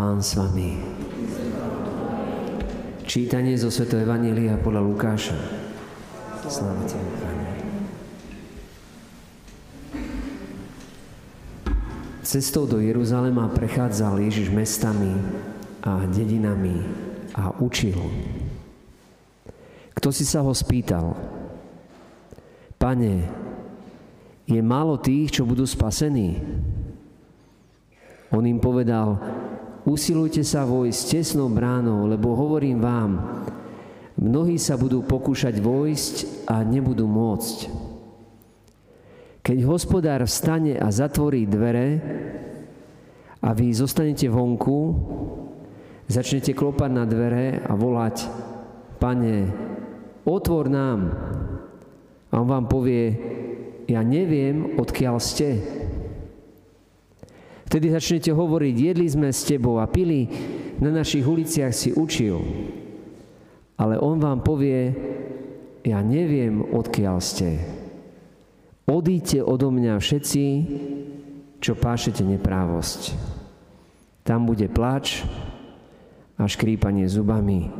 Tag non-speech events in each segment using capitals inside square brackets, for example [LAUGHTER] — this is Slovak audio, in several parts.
Pán s vami. Čítanie zo Sv. Evanília podľa Lukáša. Sláva Pane. Cestou do Jeruzalema prechádzal Ježiš mestami a dedinami a učil. Kto si sa ho spýtal? Pane, je málo tých, čo budú spasení? On im povedal, usilujte sa vojsť tesnou bránou, lebo hovorím vám, mnohí sa budú pokúšať vojsť a nebudú môcť. Keď hospodár vstane a zatvorí dvere a vy zostanete vonku, začnete klopať na dvere a volať, pane, otvor nám. A on vám povie, ja neviem, odkiaľ ste. Vtedy začnete hovoriť, jedli sme s tebou a pili, na našich uliciach si učil. Ale on vám povie, ja neviem, odkiaľ ste. Odíďte odo mňa všetci, čo pášete neprávosť. Tam bude plač a škrípanie zubami.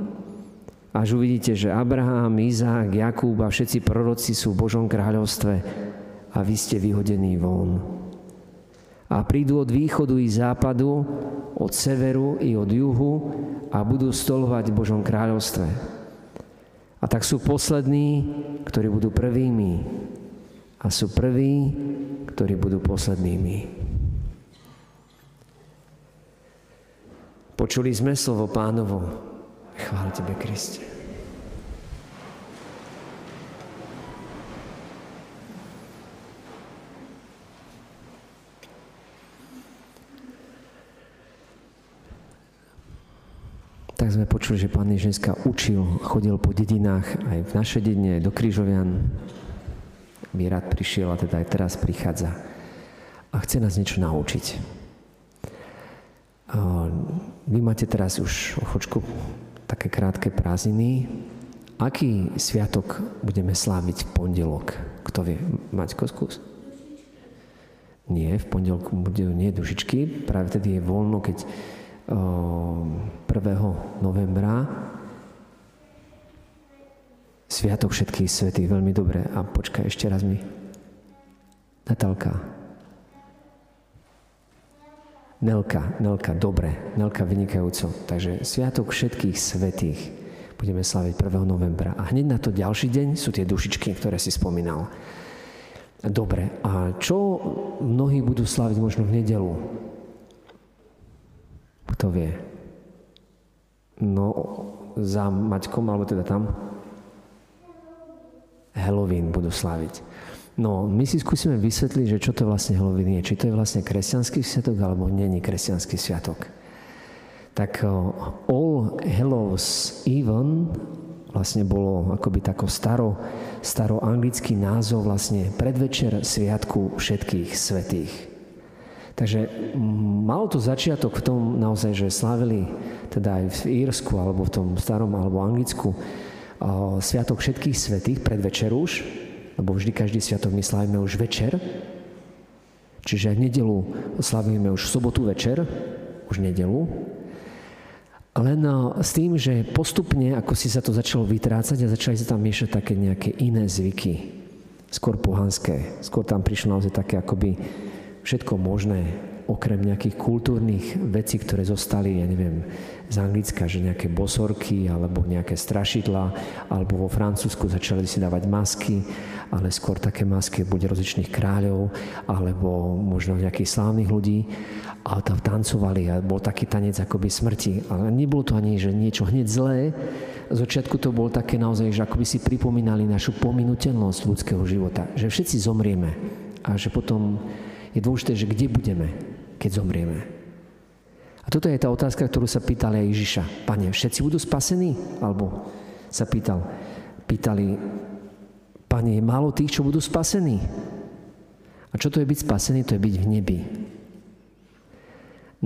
Až uvidíte, že Abraham, Izák, Jakub a všetci proroci sú v Božom kráľovstve a vy ste vyhodení von. A prídu od východu i západu, od severu i od juhu a budú stolovať v Božom kráľovstve. A tak sú poslední, ktorí budú prvými a sú prví, ktorí budú poslednými. Počuli sme slovo pánovo. Chvála Tebe, Kriste. Tak sme počuli, že pán Ježenská učil, chodil po dedinách aj v našej dedine, aj do Krížovian by rád prišiel a teda aj teraz prichádza a chce nás niečo naučiť. Vy máte teraz už ochočku také krátke prázdniny. Aký sviatok budeme sláviť v pondelok? Kto vie? Maťko, skús. Nie, v pondelku bude nie dušičky. Práve tedy je voľno, keď 1. novembra Sviatok všetkých svetých, veľmi dobre. A počkaj, ešte raz mi. Natálka. Nelka, Nelka, dobre. Nelka vynikajúco. Takže Sviatok všetkých svetých budeme slaviť 1. novembra. A hneď na to ďalší deň sú tie dušičky, ktoré si spomínal. Dobre, a čo mnohí budú slaviť možno v nedelu? Kto vie? No, za Maťkom, alebo teda tam? Halloween budú slaviť. No, my si skúsime vysvetliť, že čo to vlastne Halloween je. Či to je vlastne kresťanský sviatok, alebo není kresťanský sviatok. Tak All Hallows Even vlastne bolo akoby tako staro, staro anglický názov vlastne predvečer sviatku všetkých svetých. Takže malo to začiatok v tom naozaj, že slávili teda aj v Írsku alebo v tom starom alebo anglicku Sviatok všetkých svetých, predvečer už, lebo vždy každý sviatok my slávime už večer, čiže v nedelu slavíme už v sobotu večer, už nedelu, len s tým, že postupne, ako si sa to začalo vytrácať a začali sa tam miešať také nejaké iné zvyky, skôr pohanské, skôr tam prišlo naozaj také akoby všetko možné, okrem nejakých kultúrnych vecí, ktoré zostali, ja neviem, z Anglicka, že nejaké bosorky alebo nejaké strašidla, alebo vo Francúzsku začali si dávať masky, ale skôr také masky buď rozličných kráľov, alebo možno nejakých slávnych ľudí. A tam tancovali a bol taký tanec akoby smrti. Ale nebolo to ani, že niečo hneď zlé. Z začiatku to bolo také naozaj, že akoby si pripomínali našu pominuteľnosť ľudského života. Že všetci zomrieme. A že potom je dôležité, že kde budeme, keď zomrieme. A toto je tá otázka, ktorú sa pýtali aj Ježiša. Pane, všetci budú spasení? Alebo sa pýtal, pýtali, Pane, je málo tých, čo budú spasení? A čo to je byť spasený? To je byť v nebi.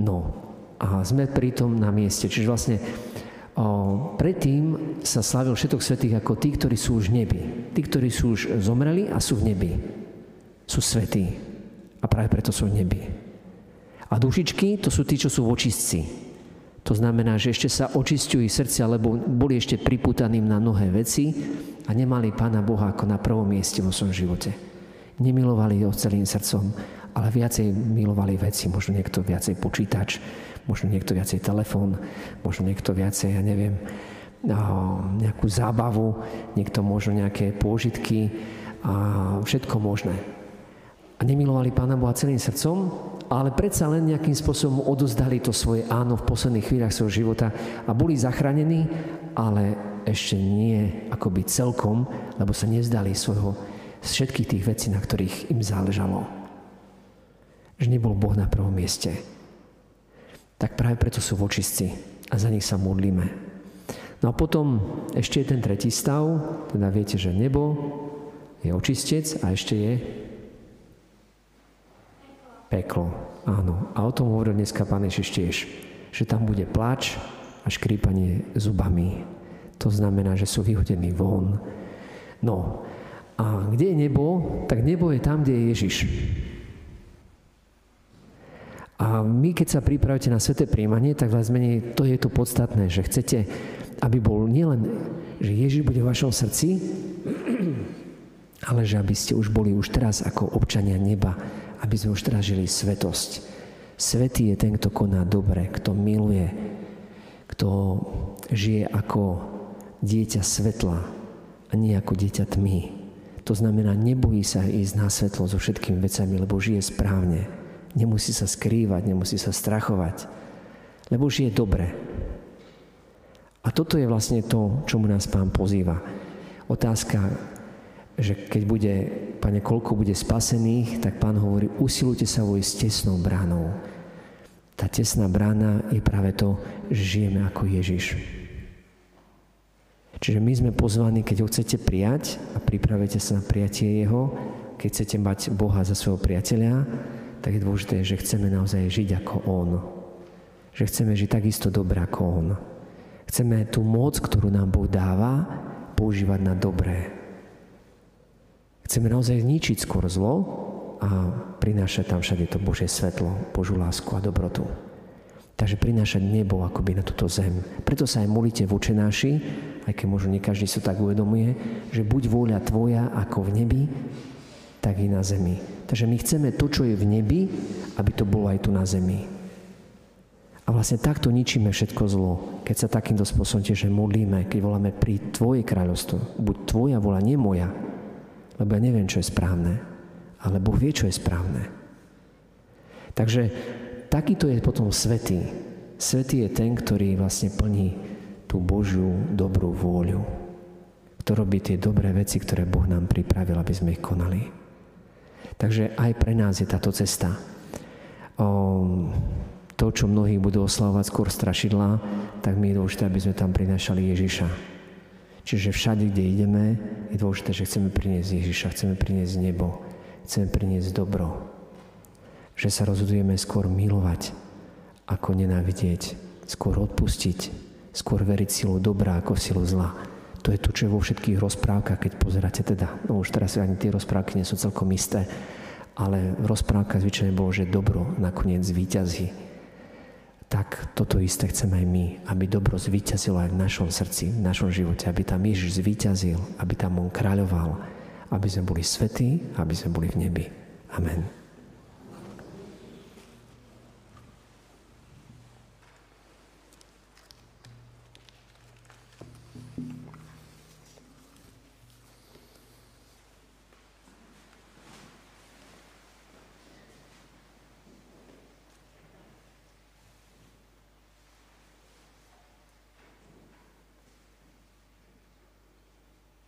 No, a sme pri tom na mieste. Čiže vlastne o, predtým sa slavil všetok svetých ako tí, ktorí sú už v nebi. Tí, ktorí sú už zomreli a sú v nebi. Sú svetí. A práve preto sú v nebi. A dušičky to sú tí, čo sú v očistci. To znamená, že ešte sa očistujú srdcia, lebo boli ešte priputaní na mnohé veci a nemali Pána Boha ako na prvom mieste vo svojom živote. Nemilovali ho celým srdcom, ale viacej milovali veci. Možno niekto viacej počítač, možno niekto viacej telefón, možno niekto viacej, ja neviem, nejakú zábavu, niekto možno nejaké pôžitky a všetko možné. A nemilovali Pána Boha celým srdcom, ale predsa len nejakým spôsobom odozdali to svoje áno v posledných chvíľach svojho života a boli zachránení, ale ešte nie akoby celkom, lebo sa nezdali svojho, z všetkých tých vecí, na ktorých im záležalo. Že nebol Boh na prvom mieste. Tak práve preto sú vočistci a za nich sa modlíme. No a potom ešte je ten tretí stav, teda viete, že nebo je očistec a ešte je Peklo, áno. A o tom hovoril dneska Pán Ježiš tiež, že tam bude plač a škrípanie zubami. To znamená, že sú vyhodení von. No, a kde je nebo? Tak nebo je tam, kde je Ježiš. A my, keď sa pripravíte na sveté príjmanie, tak vás menej to je to podstatné, že chcete, aby bol nielen, že Ježiš bude v vašom srdci, [CLEARS THROAT] ale že aby ste už boli už teraz ako občania neba, aby sme už teraz žili svetosť. Svetý je ten, kto koná dobre, kto miluje, kto žije ako dieťa svetla a nie ako dieťa tmy. To znamená, nebojí sa ísť na svetlo so všetkými vecami, lebo žije správne. Nemusí sa skrývať, nemusí sa strachovať, lebo žije dobre. A toto je vlastne to, čomu nás pán pozýva. Otázka, že keď bude, pane, koľko bude spasených, tak pán hovorí, usilujte sa vojsť tesnou bránou. Tá tesná brána je práve to, že žijeme ako Ježiš. Čiže my sme pozvaní, keď ho chcete prijať a pripravujete sa na prijatie jeho, keď chcete mať Boha za svojho priateľa, tak je dôležité, že chceme naozaj žiť ako On. Že chceme žiť takisto dobre ako On. Chceme tú moc, ktorú nám Boh dáva, používať na dobré. Chceme naozaj zničiť skôr zlo a prinášať tam všade to Božie svetlo, Božú lásku a dobrotu. Takže prinášať nebo akoby na túto zem. Preto sa aj molíte v učenáši, aj keď možno nie každý sa tak uvedomuje, že buď vôľa tvoja ako v nebi, tak i na zemi. Takže my chceme to, čo je v nebi, aby to bolo aj tu na zemi. A vlastne takto ničíme všetko zlo, keď sa takýmto spôsobom tiež modlíme, keď voláme pri Tvoje kráľovstvo. Buď Tvoja vola, nie moja, lebo ja neviem, čo je správne, ale Boh vie, čo je správne. Takže takýto je potom svetý. Svetý je ten, ktorý vlastne plní tú Božiu dobrú vôľu. Kto robí tie dobré veci, ktoré Boh nám pripravil, aby sme ich konali. Takže aj pre nás je táto cesta. O, to, čo mnohí budú oslavovať skôr strašidla, tak my je dôležité, aby sme tam prinášali Ježiša Čiže všade, kde ideme, je dôležité, že chceme priniesť Ježiša, chceme priniesť nebo, chceme priniesť dobro. Že sa rozhodujeme skôr milovať, ako nenávidieť, skôr odpustiť, skôr veriť silu dobra ako silu zla. To je to, čo je vo všetkých rozprávkach, keď pozeráte teda, no už teraz ani tie rozprávky nie sú celkom isté, ale v rozprávkach zvyčajne bolo, že dobro nakoniec zvýťazí tak toto isté chceme aj my, aby dobro zvíťazilo aj v našom srdci, v našom živote, aby tam Ježiš zvíťazil, aby tam On kráľoval, aby sme boli svetí, aby sme boli v nebi. Amen.